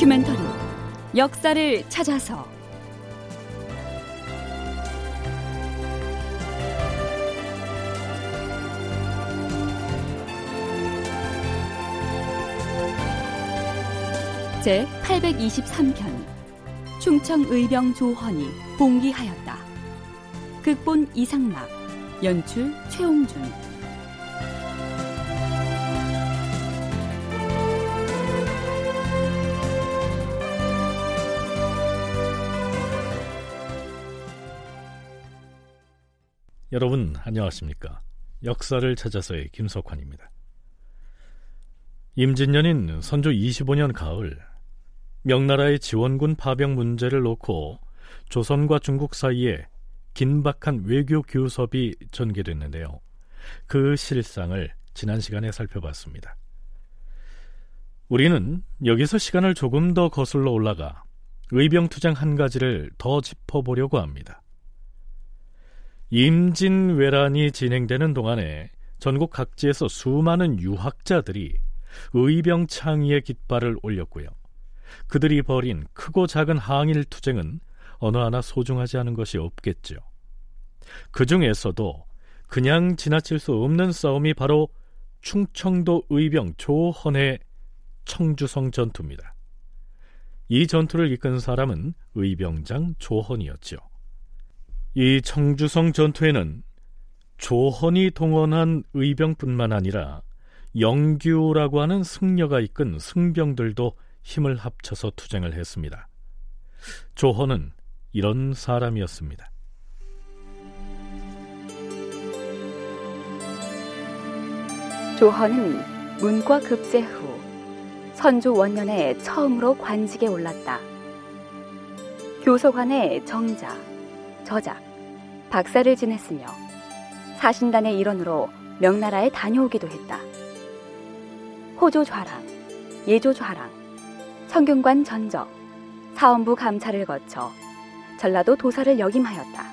다큐멘터리 역사를 찾아서 제 823편 충청 의병 조헌이 봉기하였다. 극본 이상락 연출 최홍준 여러분 안녕하십니까? 역사를 찾아서의 김석환입니다. 임진년인 선조 25년 가을 명나라의 지원군 파병 문제를 놓고 조선과 중국 사이에 긴박한 외교 교섭이 전개됐는데요. 그 실상을 지난 시간에 살펴봤습니다. 우리는 여기서 시간을 조금 더 거슬러 올라가 의병투쟁 한 가지를 더 짚어보려고 합니다. 임진왜란이 진행되는 동안에 전국 각지에서 수많은 유학자들이 의병 창의의 깃발을 올렸고요. 그들이 벌인 크고 작은 항일 투쟁은 어느 하나 소중하지 않은 것이 없겠죠. 그 중에서도 그냥 지나칠 수 없는 싸움이 바로 충청도 의병 조헌의 청주성 전투입니다. 이 전투를 이끈 사람은 의병장 조헌이었죠. 이 청주성 전투에는 조헌이 동원한 의병뿐만 아니라 영규라고 하는 승려가 이끈 승병들도 힘을 합쳐서 투쟁을 했습니다. 조헌은 이런 사람이었습니다. 조헌은 문과 급제 후 선조 원년에 처음으로 관직에 올랐다. 교서관의 정자, 저작, 박사를 지냈으며 사신단의 일원으로 명나라에 다녀오기도 했다. 호조 좌랑, 예조 좌랑, 성균관 전적, 사원부 감찰을 거쳐 전라도 도사를 역임하였다.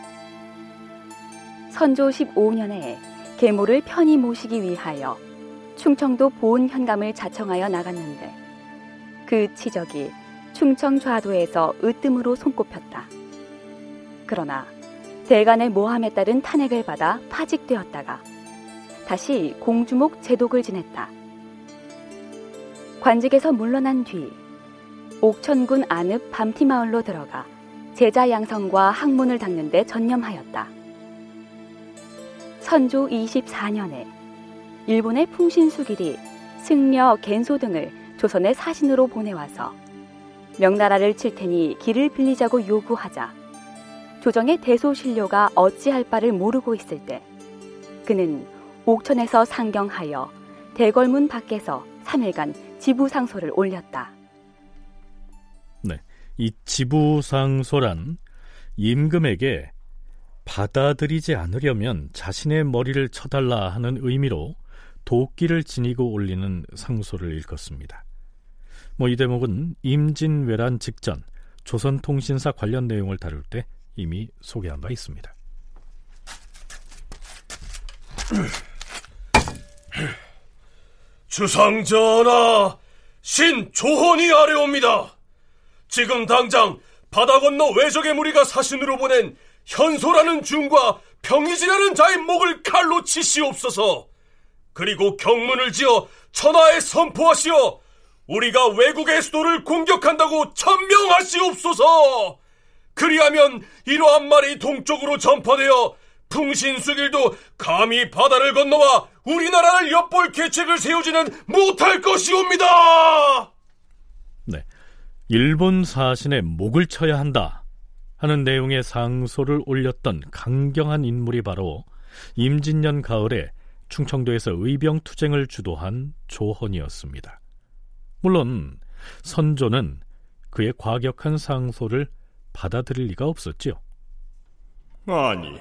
선조 15년에 계모를 편히 모시기 위하여 충청도 보은 현감을 자청하여 나갔는데 그 치적이 충청 좌도에서 으뜸으로 손꼽혔다. 그러나 대간의 모함에 따른 탄핵을 받아 파직되었다가 다시 공주목 제독을 지냈다. 관직에서 물러난 뒤 옥천군 안읍 밤티마을로 들어가 제자 양성과 학문을 닦는 데 전념하였다. 선조 24년에 일본의 풍신수길이 승려 겐소 등을 조선의 사신으로 보내와서 명나라를 칠 테니 길을 빌리자고 요구하자 조정의 대소신료가 어찌할 바를 모르고 있을 때 그는 옥천에서 상경하여 대궐문 밖에서 3일간 지부상소를 올렸다. 네, 이 지부상소란 임금에게 받아들이지 않으려면 자신의 머리를 쳐달라 하는 의미로 도끼를 지니고 올리는 상소를 읽었습니다. 뭐 이 대목은 임진왜란 직전 조선통신사 관련 내용을 다룰 때 이미 소개한 바 있습니다. 주상전하, 신 조헌이 아래옵니다. 지금 당장 바다 건너 외적의 무리가 사신으로 보낸 현소라는 중과 병이지라는 자의 목을 칼로 치시옵소서. 그리고 경문을 지어 천하에 선포하시어 우리가 외국의 수도를 공격한다고 천명하시옵소서. 그리하면 이러한 말이 동쪽으로 전파되어 풍신수길도 감히 바다를 건너와 우리나라를 엿볼 계책을 세우지는 못할 것이옵니다. 네, 일본 사신의 목을 쳐야 한다 하는 내용의 상소를 올렸던 강경한 인물이 바로 임진년 가을에 충청도에서 의병 투쟁을 주도한 조헌이었습니다. 물론 선조는 그의 과격한 상소를 받아들일 리가 없었지요. 아니,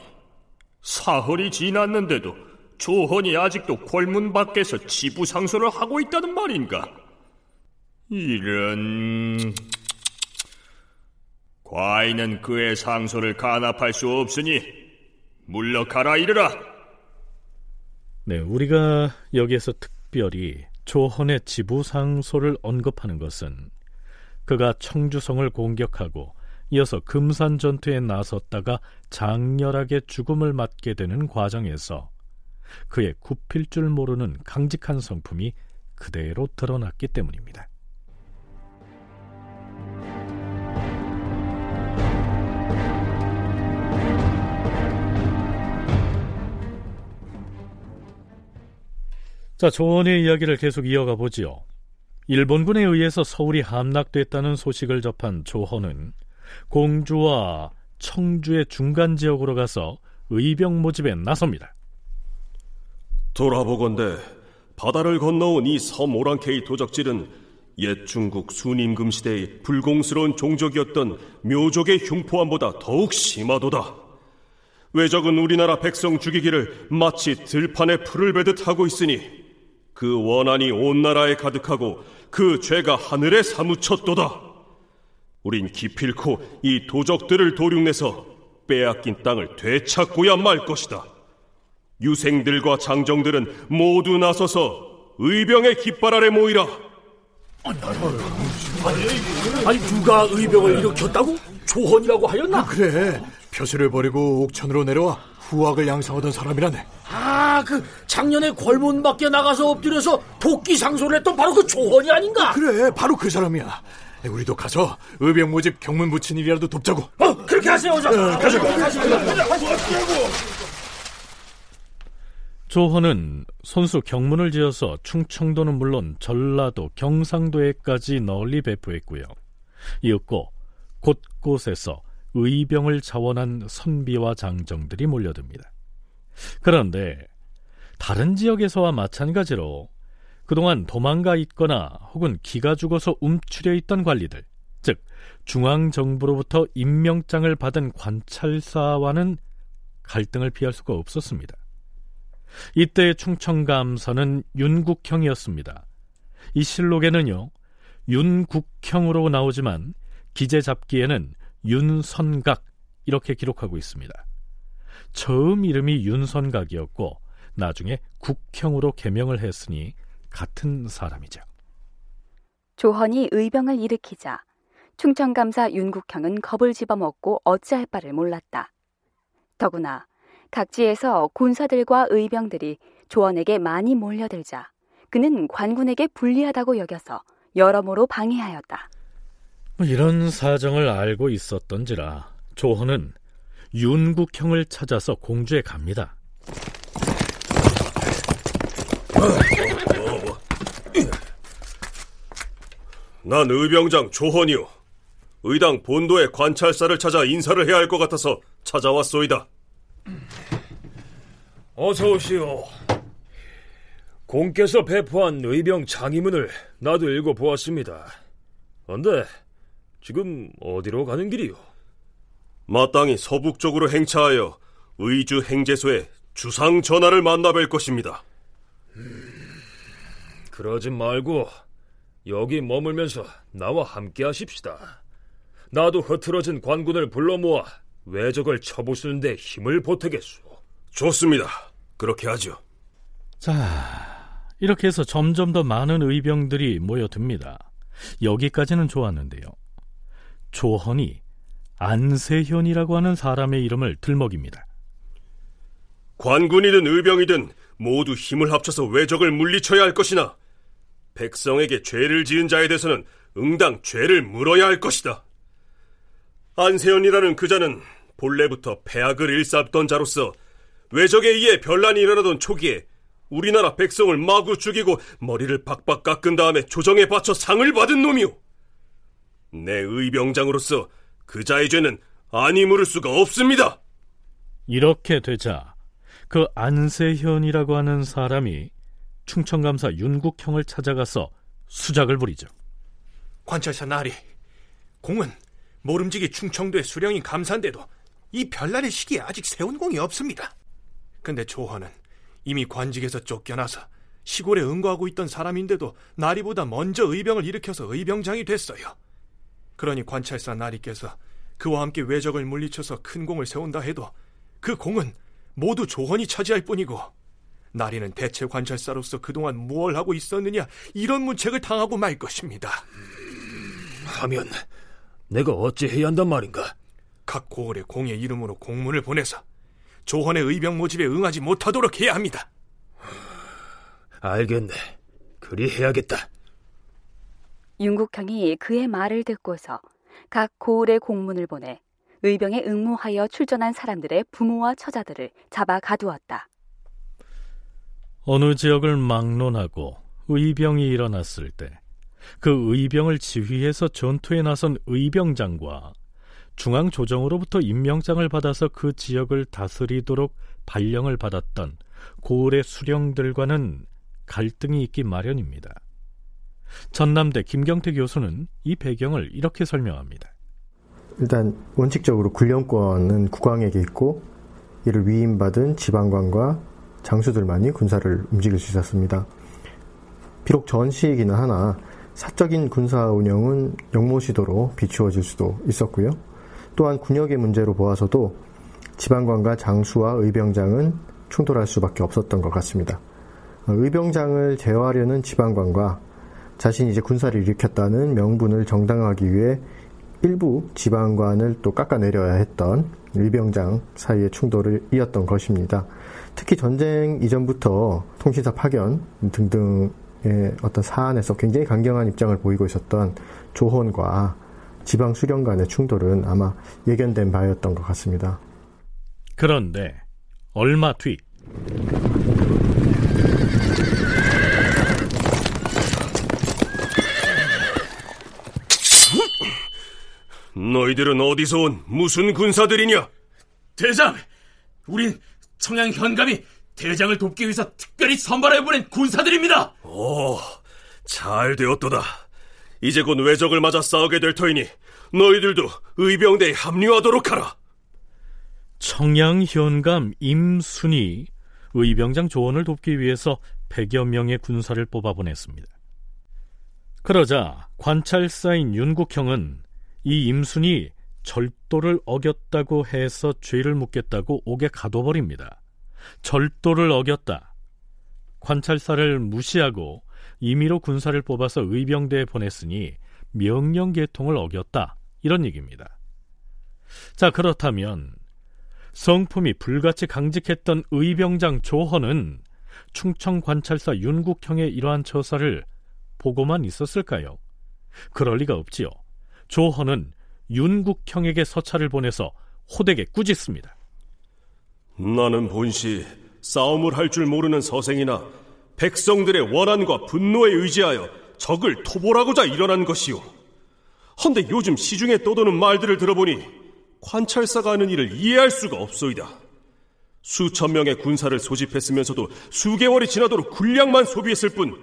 사흘이 지났는데도 조헌이 아직도 골문 밖에서 지부 상소를 하고 있다는 말인가? 이런... 과인은 그의 상소를 간합할 수 없으니 물러가라 이르라. 네, 우리가 여기에서 특별히 조헌의 지부 상소를 언급하는 것은 그가 청주성을 공격하고 이어서 금산 전투에 나섰다가 장렬하게 죽음을 맞게 되는 과정에서 그의 굽힐 줄 모르는 강직한 성품이 그대로 드러났기 때문입니다. 자, 조원의 이야기를 계속 이어가 보지요. 일본군에 의해서 서울이 함락됐다는 소식을 접한 조헌은 공주와 청주의 중간 지역으로 가서 의병 모집에 나섭니다. 돌아보건대 바다를 건너온 이 서모랑케이 도적질은 옛 중국 순임금 시대의 불공스러운 종족이었던 묘족의 흉포함보다 더욱 심하도다. 외적은 우리나라 백성 죽이기를 마치 들판에 풀을 베듯 하고 있으니 그 원한이 온 나라에 가득하고 그 죄가 하늘에 사무쳤도다. 우린 기필코 이 도적들을 도륙내서 빼앗긴 땅을 되찾고야 말 것이다. 유생들과 장정들은 모두 나서서 의병의 깃발 아래 모이라. 아니 누가 의병을 일으켰다고? 조헌이라고 하였나? 그래 표시를 버리고 옥천으로 내려와 후학을 양성하던 사람이라네 아, 그 작년에 골문 밖에 나가서 엎드려서 도끼 상소를 했던 바로 그 조헌이 아닌가? 그래 바로 그 사람이야 우리도 가서 의병 모집 경문 붙인 일이라도 돕자고 어, 그렇게 하세요, 어서. 어, 가자. 조헌은 손수 경문을 지어서 충청도는 물론 전라도, 경상도에까지 널리 배포했고요. 이윽고 곳곳에서 의병을 자원한 선비와 장정들이 몰려듭니다. 그런데 다른 지역에서와 마찬가지로 그동안 도망가 있거나 혹은 기가 죽어서 움츠려 있던 관리들, 즉 중앙정부로부터 임명장을 받은 관찰사와는 갈등을 피할 수가 없었습니다. 이때 충청감사는 윤국형이었습니다. 이 실록에는요, 윤국형으로 나오지만 기재 잡기에는 윤선각 이렇게 기록하고 있습니다. 처음 이름이 윤선각이었고 나중에 국형으로 개명을 했으니 같은 사람이죠. 조헌이 의병을 일으키자 충청감사 윤국형은 겁을 집어먹고 어찌할 바를 몰랐다. 더구나 각지에서 군사들과 의병들이 조원에게 많이 몰려들자 그는 관군에게 불리하다고 여겨서 여러모로 방해하였다. 뭐 이런 사정을 알고 있었던지라 조헌은 윤국형을 찾아서 공주에 갑니다. 난 의병장 조헌이요. 의당 본도의 관찰사를 찾아 인사를 해야 할 것 같아서 찾아왔소이다. 어서 오시오. 공께서 배포한 의병 장의문을 나도 읽어보았습니다. 언데 지금 어디로 가는 길이요? 마땅히 서북 쪽으로 행차하여 의주 행제소에 주상 전하를 만나뵐 것입니다. 음, 그러지 말고 여기 머물면서 나와 함께 하십시다. 나도 흐트러진 관군을 불러 모아 외적을 쳐부수는데 힘을 보태겠소. 좋습니다. 그렇게 하죠. 자, 이렇게 해서 점점 더 많은 의병들이 모여듭니다. 여기까지는 좋았는데요. 조헌이 안세현이라고 하는 사람의 이름을 들먹입니다. 관군이든 의병이든 모두 힘을 합쳐서 외적을 물리쳐야 할 것이나 백성에게 죄를 지은 자에 대해서는 응당 죄를 물어야 할 것이다. 안세현이라는 그자는 본래부터 폐악을 일삼던 자로서 외적에 의해 변란이 일어나던 초기에 우리나라 백성을 마구 죽이고 머리를 박박 깎은 다음에 조정에 바쳐 상을 받은 놈이오. 내 의병장으로서 그자의 죄는 아니 물을 수가 없습니다. 이렇게 되자 그 안세현이라고 하는 사람이 충청감사 윤국형을 찾아가서 수작을 부리죠. 관찰사 나리, 공은 모름지기 충청도의 수령인 감사인데도 이 별난의 시기에 아직 세운 공이 없습니다. 근데 조헌은 이미 관직에서 쫓겨나서 시골에 응거하고 있던 사람인데도 나리보다 먼저 의병을 일으켜서 의병장이 됐어요. 그러니 관찰사 나리께서 그와 함께 외적을 물리쳐서 큰 공을 세운다 해도 그 공은 모두 조헌이 차지할 뿐이고 나리는 대체 관찰사로서 그동안 무엇 하고 있었느냐 이런 문책을 당하고 말 것입니다. 하면 내가 어찌 해야 한단 말인가? 각 고을의 공의 이름으로 공문을 보내서 조헌의 의병 모집에 응하지 못하도록 해야 합니다. 알겠네. 그리 해야겠다. 윤국형이 그의 말을 듣고서 각 고을의 공문을 보내 의병에 응모하여 출전한 사람들의 부모와 처자들을 잡아 가두었다. 어느 지역을 막론하고 의병이 일어났을 때 그 의병을 지휘해서 전투에 나선 의병장과 중앙조정으로부터 임명장을 받아서 그 지역을 다스리도록 발령을 받았던 고을의 수령들과는 갈등이 있기 마련입니다. 전남대 김경태 교수는 이 배경을 이렇게 설명합니다. 일단 원칙적으로 군령권은 국왕에게 있고 이를 위임받은 지방관과 장수들만이 군사를 움직일 수 있었습니다. 비록 전시이기는 하나 사적인 군사 운영은 영모시도로 비추어질 수도 있었고요. 또한 군역의 문제로 보아서도 지방관과 장수와 의병장은 충돌할 수밖에 없었던 것 같습니다. 의병장을 제어하려는 지방관과 자신이 이제 군사를 일으켰다는 명분을 정당화하기 위해 일부 지방관을 또 깎아내려야 했던 의병장 사이의 충돌을 이었던 것입니다. 특히 전쟁 이전부터 통신사 파견 등등의 어떤 사안에서 굉장히 강경한 입장을 보이고 있었던 조헌과 지방 수령 간의 충돌은 아마 예견된 바였던 것 같습니다. 그런데 얼마 뒤 너희들은 어디서 온 무슨 군사들이냐? 대장, 우린 청양 현감이 대장을 돕기 위해서 특별히 선발해 보낸 군사들입니다. 오, 잘 되었도다. 이제 곧 외적을 맞아 싸우게 될 터이니 너희들도 의병대에 합류하도록 하라. 청양 현감 임순이 의병장 조언을 돕기 위해서 100여 명의 군사를 뽑아 보냈습니다. 그러자 관찰사인 윤국형은 이 임순이 절도를 어겼다고 해서 죄를 묻겠다고 옥에 가둬버립니다. 절도를 어겼다. 관찰사를 무시하고 임의로 군사를 뽑아서 의병대에 보냈으니 명령 계통을 어겼다. 이런 얘기입니다. 자, 그렇다면 성품이 불같이 강직했던 의병장 조헌은 충청 관찰사 윤국형의 이러한 처사를 보고만 있었을까요? 그럴 리가 없지요. 조헌은 윤국형에게 서찰을 보내서 호되게 꾸짖습니다. 나는 본시 싸움을 할 줄 모르는 서생이나 백성들의 원한과 분노에 의지하여 적을 토벌하고자 일어난 것이오. 헌데 요즘 시중에 떠도는 말들을 들어보니 관찰사가 하는 일을 이해할 수가 없소이다. 수천 명의 군사를 소집했으면서도 수개월이 지나도록 군량만 소비했을 뿐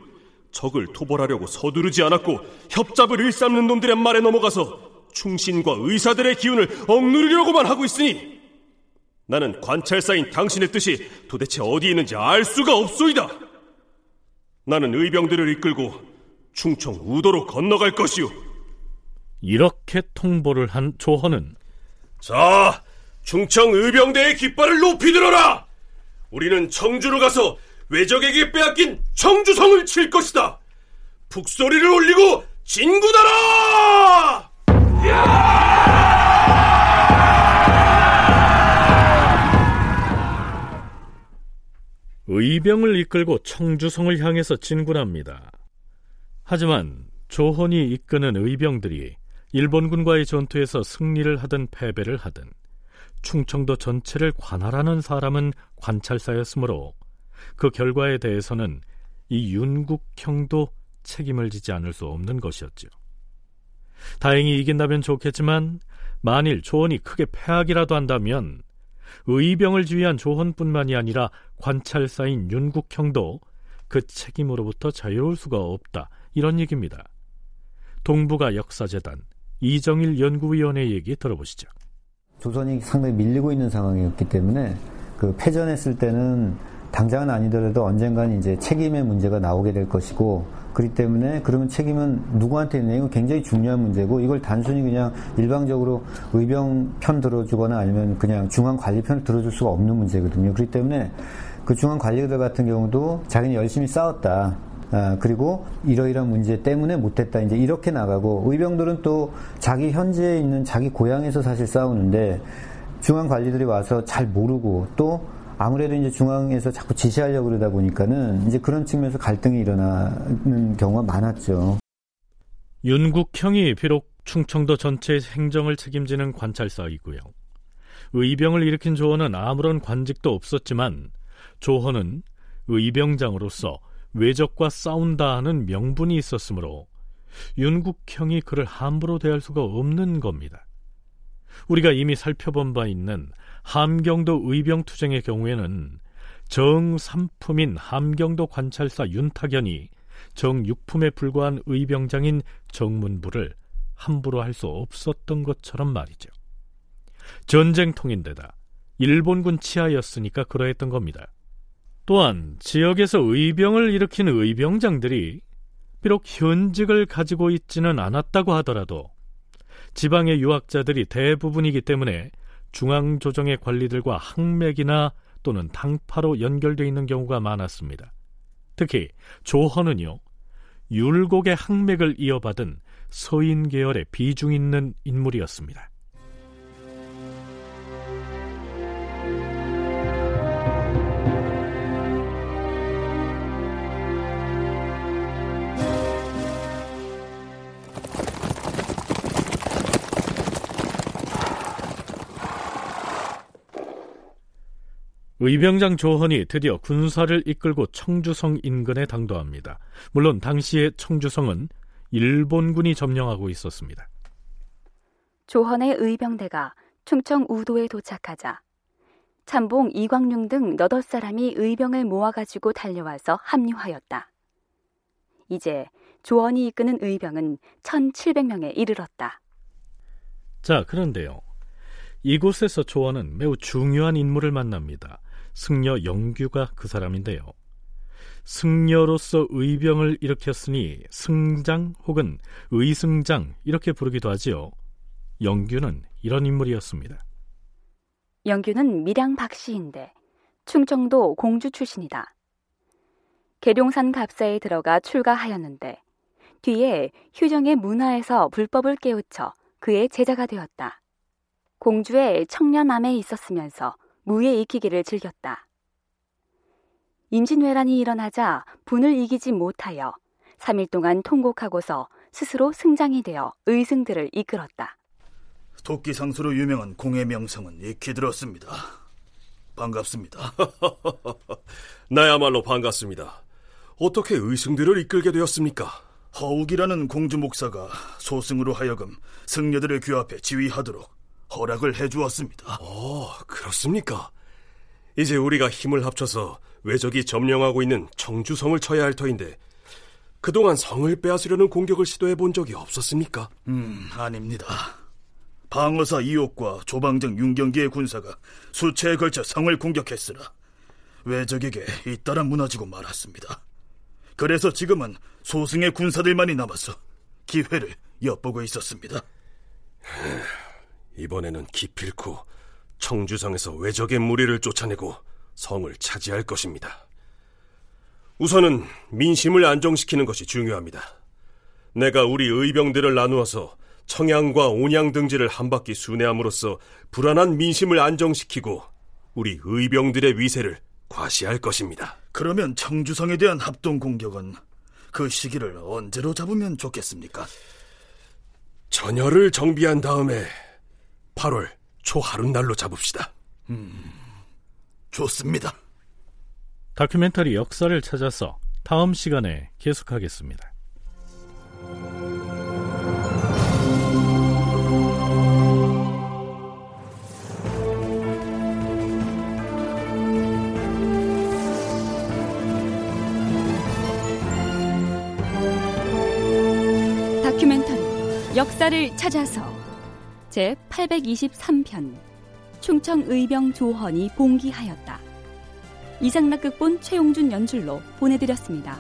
적을 토벌하려고 서두르지 않았고 협잡을 일삼는 놈들의 말에 넘어가서 충신과 의사들의 기운을 억누르려고만 하고 있으니 나는 관찰사인 당신의 뜻이 도대체 어디 있는지 알 수가 없소이다. 나는 의병들을 이끌고 충청 우도로 건너갈 것이오. 이렇게 통보를 한 조헌은 자, 충청 의병대의 깃발을 높이 들어라. 우리는 청주로 가서 외적에게 빼앗긴 청주성을 칠 것이다. 북소리를 올리고 진군하라! 의병을 이끌고 청주성을 향해서 진군합니다. 하지만 조헌이 이끄는 의병들이 일본군과의 전투에서 승리를 하든 패배를 하든 충청도 전체를 관할하는 사람은 관찰사였으므로 그 결과에 대해서는 이 윤국형도 책임을 지지 않을 수 없는 것이었죠. 다행히 이긴다면 좋겠지만 만일 조헌이 크게 패하기라도 한다면 의병을 지휘한 조헌뿐만이 아니라 관찰사인 윤국형도 그 책임으로부터 자유로울 수가 없다. 이런 얘기입니다. 동북아 역사재단 이정일 연구위원회 얘기 들어보시죠. 조선이 상당히 밀리고 있는 상황이었기 때문에 그 패전했을 때는 당장은 아니더라도 언젠가는 이제 책임의 문제가 나오게 될 것이고 그렇기 때문에 그러면 책임은 누구한테 있냐 이건 굉장히 중요한 문제고 이걸 단순히 그냥 일방적으로 의병 편 들어주거나 아니면 그냥 중앙 관리 편을 들어줄 수가 없는 문제거든요. 그렇기 때문에 그 중앙 관리들 같은 경우도 자기는 열심히 싸웠다. 아, 그리고 이러이러한 문제 때문에 못했다. 이제 이렇게 나가고 의병들은 또 자기 현지에 있는 자기 고향에서 사실 싸우는데 중앙 관리들이 와서 잘 모르고 또 아무래도 이제 중앙에서 자꾸 지시하려고 그러다 보니까는 이제 그런 측면에서 갈등이 일어나는 경우가 많았죠. 윤국형이 비록 충청도 전체의 행정을 책임지는 관찰사이고요. 의병을 일으킨 조헌은 아무런 관직도 없었지만 조헌은 의병장으로서 외적과 싸운다 하는 명분이 있었으므로 윤국형이 그를 함부로 대할 수가 없는 겁니다. 우리가 이미 살펴본 바 있는 함경도 의병투쟁의 경우에는 정삼품인 함경도 관찰사 윤탁연이 정육품에 불과한 의병장인 정문부를 함부로 할 수 없었던 것처럼 말이죠. 전쟁통인데다 일본군 치하였으니까 그러했던 겁니다. 또한 지역에서 의병을 일으킨 의병장들이 비록 현직을 가지고 있지는 않았다고 하더라도 지방의 유학자들이 대부분이기 때문에 중앙조정의 관리들과 항맥이나 또는 당파로 연결되어 있는 경우가 많았습니다. 특히 조헌은요, 율곡의 항맥을 이어받은 서인 계열의 비중 있는 인물이었습니다. 의병장 조헌이 드디어 군사를 이끌고 청주성 인근에 당도합니다. 물론 당시의 청주성은 일본군이 점령하고 있었습니다. 조헌의 의병대가 충청 우도에 도착하자 참봉 이광룡 등 너덟 사람이 의병을 모아가지고 달려와서 합류하였다. 이제 조헌이 이끄는 의병은 1,700명에 이르렀다. 자, 그런데요. 이곳에서 조헌은 매우 중요한 인물을 만납니다. 승려 영규가 그 사람인데요. 승려로서 의병을 일으켰으니 승장 혹은 의승장 이렇게 부르기도 하지요. 영규는 이런 인물이었습니다. 영규는 밀양 박씨인데 충청도 공주 출신이다. 계룡산 갑사에 들어가 출가하였는데 뒤에 휴정의 문화에서 불법을 깨우쳐 그의 제자가 되었다. 공주의 청년암에 있었으면서 무예 익히기를 즐겼다. 임진왜란이 일어나자 분을 이기지 못하여 3일 동안 통곡하고서 스스로 승장이 되어 의승들을 이끌었다. 토끼 상수로 유명한 공의 명성은 익히 들었습니다. 반갑습니다. 나야말로 반갑습니다. 어떻게 의승들을 이끌게 되었습니까? 허욱이라는 공주 목사가 소승으로 하여금 승려들을 규합해 지휘하도록 허락을 해주었습니다. 어, 그렇습니까? 이제 우리가 힘을 합쳐서 외적이 점령하고 있는 청주성을 쳐야 할 터인데 그동안 성을 빼앗으려는 공격을 시도해 본 적이 없었습니까? 음, 아닙니다. 방어사 이옥과 조방정 윤경기의 군사가 수차에 걸쳐 성을 공격했으나 외적에게 잇따라 무너지고 말았습니다. 그래서 지금은 소승의 군사들만이 남아서 기회를 엿보고 있었습니다. 이번에는 기필코 청주성에서 외적의 무리를 쫓아내고 성을 차지할 것입니다. 우선은 민심을 안정시키는 것이 중요합니다. 내가 우리 의병들을 나누어서 청양과 온양 등지를 한 바퀴 순회함으로써 불안한 민심을 안정시키고 우리 의병들의 위세를 과시할 것입니다. 그러면 청주성에 대한 합동 공격은 그 시기를 언제로 잡으면 좋겠습니까? 전열을 정비한 다음에 8월 초하룻날로 잡읍시다. 음, 좋습니다. 다큐멘터리 역사를 찾아서 다음 시간에 계속하겠습니다. 다큐멘터리 역사를 찾아서 제 823편 충청 의병 조헌이 봉기하였다. 이상락극본 최용준 연출로 보내드렸습니다.